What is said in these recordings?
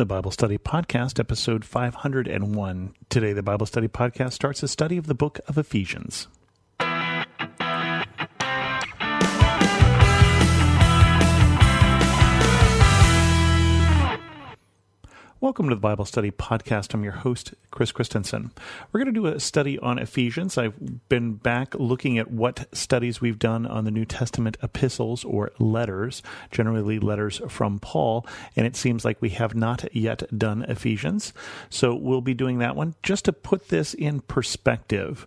the Bible Study Podcast, episode 501. Today, the Bible Study Podcast starts a study of the book of Ephesians. Welcome to the Bible Study Podcast. I'm your host, Chris Christensen. We're going to do a study on Ephesians. I've been back looking at what studies we've done on the New Testament epistles or letters, generally letters from Paul, and it seems like we have not yet done Ephesians. So we'll be doing that one. Just to put this in perspective,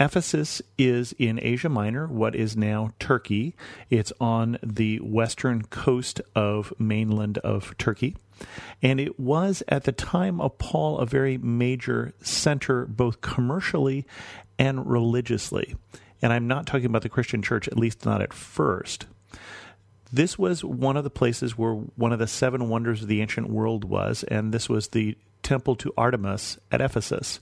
Ephesus is in Asia Minor, what is now Turkey. It's on the western coast of mainland of Turkey. And it was at the time of Paul a very major center, both commercially and religiously. And I'm not talking about the Christian church, at least not at first. This was one of the places where one of the seven wonders of the ancient world was, and this was the temple to Artemis at Ephesus.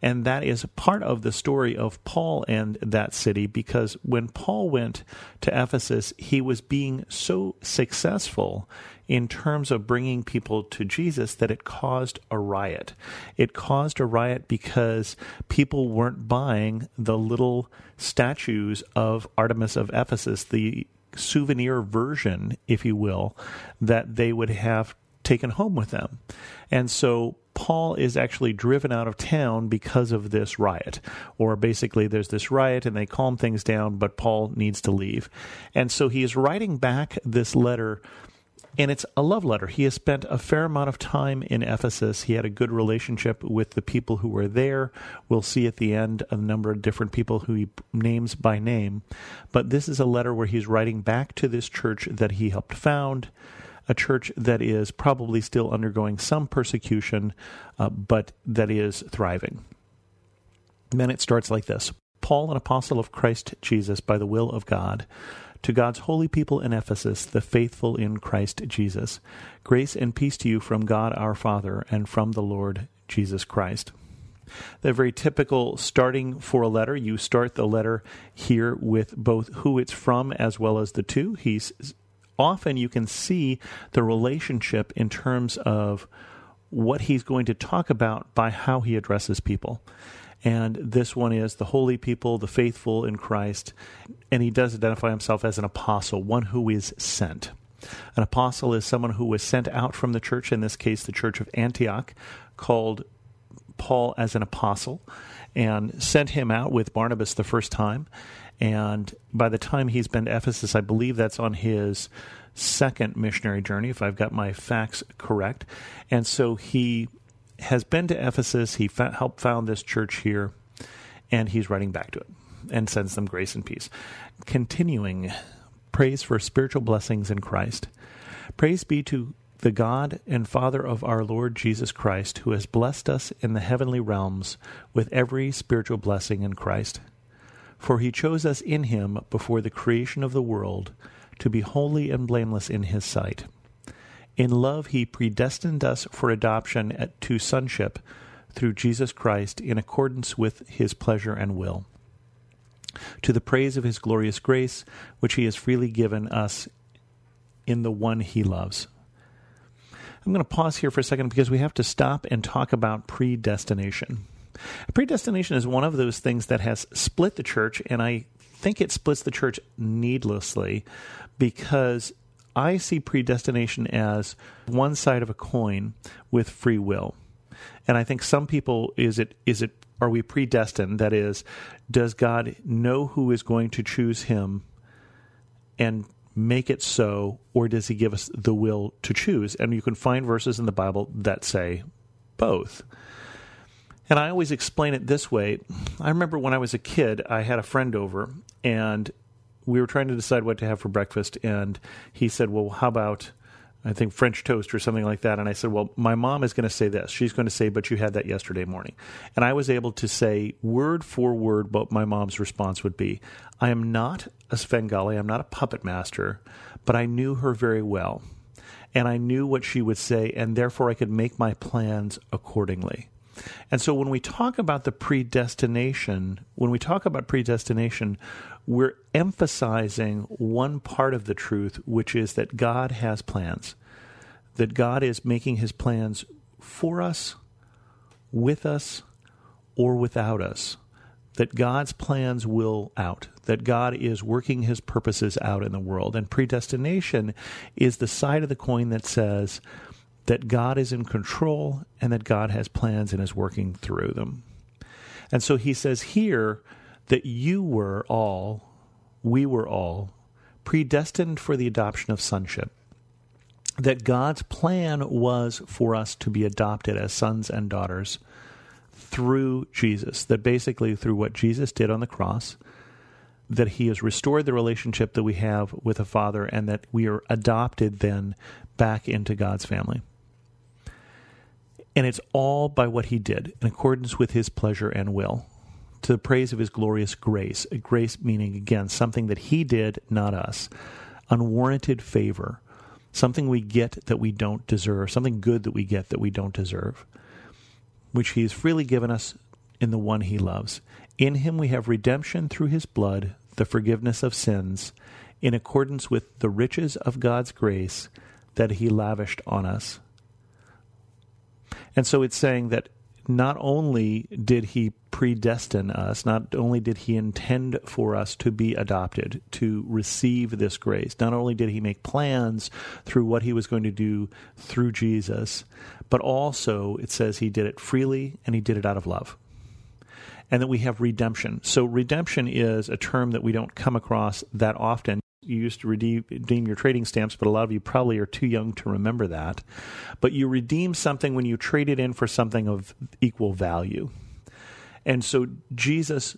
And that is part of the story of Paul and that city because when Paul went to Ephesus, he was being so successful in terms of bringing people to Jesus that it caused a riot. It caused a riot because people weren't buying the little statues of Artemis of Ephesus, the souvenir version, if you will, that they would have taken home with them. And so Paul is actually driven out of town because of this riot. Or basically, there's this riot and they calm things down, but Paul needs to leave. And so he is writing back this letter and it's a love letter. He has spent a fair amount of time in Ephesus. He had a good relationship with the people who were there. We'll see at the end a number of different people who he names by name. But this is a letter where he's writing back to this church that he helped found a church that is probably still undergoing some persecution, uh, but that is thriving. And then it starts like this Paul, an apostle of Christ Jesus by the will of God, to God's holy people in Ephesus, the faithful in Christ Jesus, grace and peace to you from God our Father and from the Lord Jesus Christ. The very typical starting for a letter. You start the letter here with both who it's from as well as the to. He's often you can see the relationship in terms of what he's going to talk about by how he addresses people. And this one is the holy people, the faithful in Christ. And he does identify himself as an apostle, one who is sent. An apostle is someone who was sent out from the church, in this case, the church of Antioch, called Paul as an apostle, and sent him out with Barnabas the first time. And by the time he's been to Ephesus, I believe that's on his second missionary journey, if I've got my facts correct. And so he has been to Ephesus. He fa- helped found this church here, and he's writing back to it and sends them grace and peace. Continuing, praise for spiritual blessings in Christ. Praise be to the God and Father of our Lord Jesus Christ, who has blessed us in the heavenly realms with every spiritual blessing in Christ. For he chose us in him before the creation of the world to be holy and blameless in his sight. In love, he predestined us for adoption to sonship through Jesus Christ in accordance with his pleasure and will. To the praise of his glorious grace, which he has freely given us in the one he loves. I'm going to pause here for a second because we have to stop and talk about predestination. Predestination is one of those things that has split the church, and I think it splits the church needlessly because I see predestination as one side of a coin with free will. And I think some people is it is it are we predestined that is does God know who is going to choose him and make it so or does he give us the will to choose? And you can find verses in the Bible that say both. And I always explain it this way. I remember when I was a kid, I had a friend over, and we were trying to decide what to have for breakfast. And he said, Well, how about, I think, French toast or something like that? And I said, Well, my mom is going to say this. She's going to say, But you had that yesterday morning. And I was able to say word for word what my mom's response would be. I am not a Svengali, I'm not a puppet master, but I knew her very well. And I knew what she would say, and therefore I could make my plans accordingly. And so when we talk about the predestination, when we talk about predestination, we're emphasizing one part of the truth, which is that God has plans. that God is making his plans for us, with us, or without us. That God's plans will out, that God is working his purposes out in the world. And predestination is the side of the coin that says that God is in control and that God has plans and is working through them. And so he says here that you were all, we were all, predestined for the adoption of sonship that God's plan was for us to be adopted as sons and daughters through Jesus. That basically, through what Jesus did on the cross, that He has restored the relationship that we have with a Father, and that we are adopted then back into God's family. And it's all by what He did, in accordance with His pleasure and will, to the praise of His glorious grace. A grace meaning, again, something that He did, not us. Unwarranted favor something we get that we don't deserve, something good that we get that we don't deserve, which He has freely given us in the one He loves. In Him we have redemption through His blood, the forgiveness of sins, in accordance with the riches of God's grace that He lavished on us. And so it's saying that not only did he predestine us, not only did he intend for us to be adopted, to receive this grace, not only did he make plans through what he was going to do through Jesus, but also it says he did it freely and he did it out of love. And that we have redemption. So, redemption is a term that we don't come across that often you used to redeem, redeem, your trading stamps, but a lot of you probably are too young to remember that. But you redeem something when you trade it in for something of equal value. And so Jesus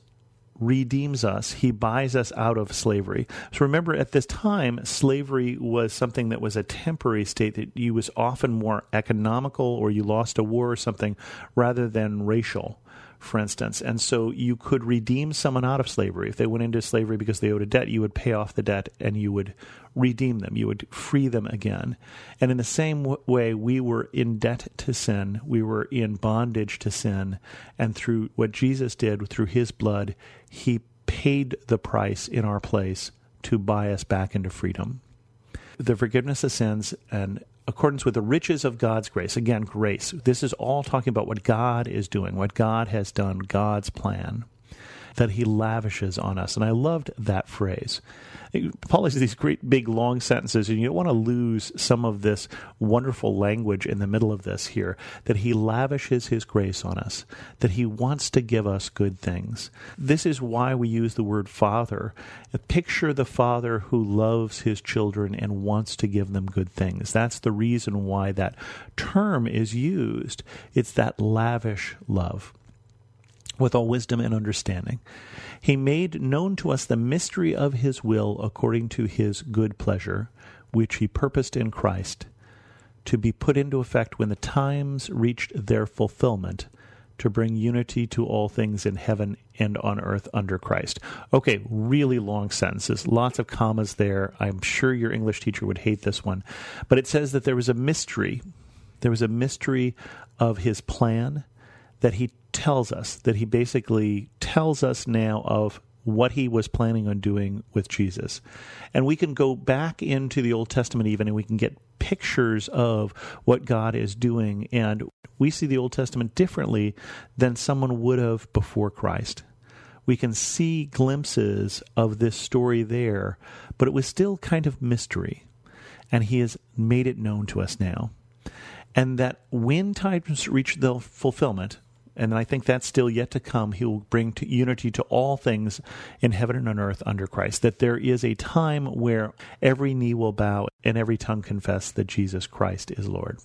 redeems us. He buys us out of slavery. So remember, at this time, slavery was something that was a temporary state that you was often more economical or you lost a war or something rather than racial for instance. And so you could redeem someone out of slavery. If they went into slavery because they owed a debt, you would pay off the debt and you would redeem them. You would free them again. And in the same way, we were in debt to sin. We were in bondage to sin. And through what Jesus did, through his blood, he paid the price in our place to buy us back into freedom. The forgiveness of sins and accordance with the riches of God's grace. Again, grace. This is all talking about what God is doing, what God has done, God's plan that he lavishes on us. And I loved that phrase. Paul has these great big long sentences, and you don't want to lose some of this wonderful language in the middle of this here that he lavishes his grace on us, that he wants to give us good things. This is why we use the word father. Picture the father who loves his children and wants to give them good things. That's the reason why that term is used. It's that lavish love with all wisdom and understanding. He made known to us the mystery of his will according to his good pleasure, which he purposed in Christ, to be put into effect when the times reached their fulfillment, to bring unity to all things in heaven and on earth under Christ. Okay, really long sentences, lots of commas there. I'm sure your English teacher would hate this one. But it says that there was a mystery. There was a mystery of his plan that he tells us, that he basically tells us now of what he was planning on doing with Jesus. And we can go back into the Old Testament even and we can get pictures of what God is doing. And we see the Old Testament differently than someone would have before Christ. We can see glimpses of this story there, but it was still kind of mystery. And he has made it known to us now. And that when times reach the fulfillment, and I think that's still yet to come. He will bring to unity to all things in heaven and on earth under Christ. That there is a time where every knee will bow and every tongue confess that Jesus Christ is Lord.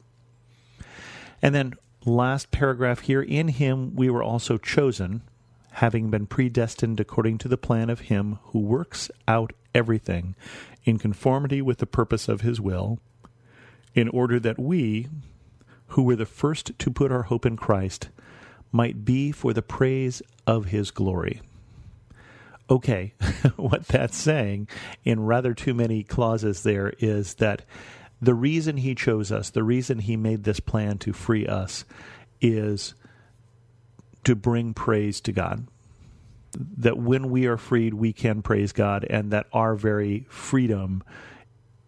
And then, last paragraph here in him we were also chosen, having been predestined according to the plan of him who works out everything in conformity with the purpose of his will, in order that we, who were the first to put our hope in Christ, might be for the praise of his glory. Okay, what that's saying in rather too many clauses there is that the reason he chose us, the reason he made this plan to free us, is to bring praise to God. That when we are freed, we can praise God, and that our very freedom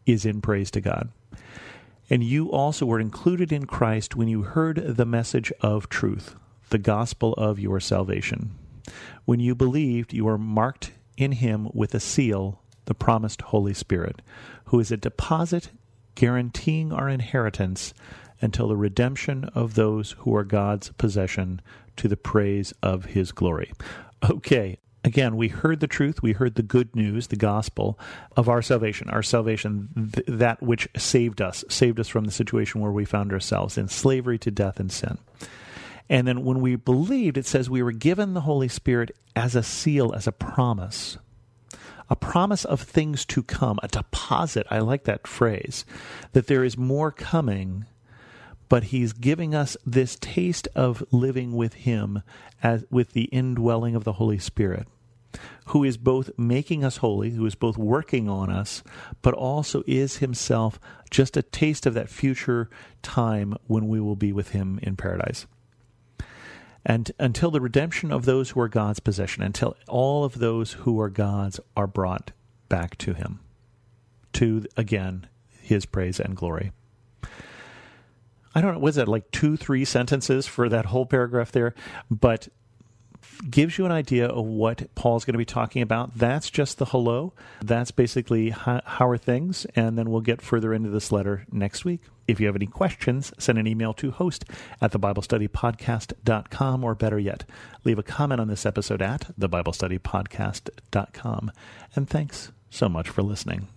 is in praise to God. And you also were included in Christ when you heard the message of truth, the gospel of your salvation. When you believed, you were marked in him with a seal, the promised Holy Spirit, who is a deposit guaranteeing our inheritance until the redemption of those who are God's possession to the praise of his glory. Okay, again, we heard the truth, we heard the good news, the gospel of our salvation, our salvation, th- that which saved us, saved us from the situation where we found ourselves in slavery to death and sin. And then when we believed, it says we were given the Holy Spirit as a seal, as a promise. A promise of things to come, a deposit. I like that phrase. That there is more coming, but He's giving us this taste of living with Him as with the indwelling of the Holy Spirit, who is both making us holy, who is both working on us, but also is Himself just a taste of that future time when we will be with Him in paradise and until the redemption of those who are God's possession, until all of those who are God's are brought back to Him, to again His praise and glory. I don't know, was that like two, three sentences for that whole paragraph there? But gives you an idea of what Paul's going to be talking about. That's just the hello. That's basically how, how, are things, and then we'll get further into this letter next week. If you have any questions, send an email to host at thebiblestudypodcast.com, or better yet, leave a comment on this episode at thebiblestudypodcast.com. And thanks so much for listening.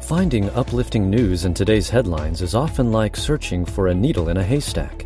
Finding uplifting news in today's headlines is often like searching for a needle in a haystack.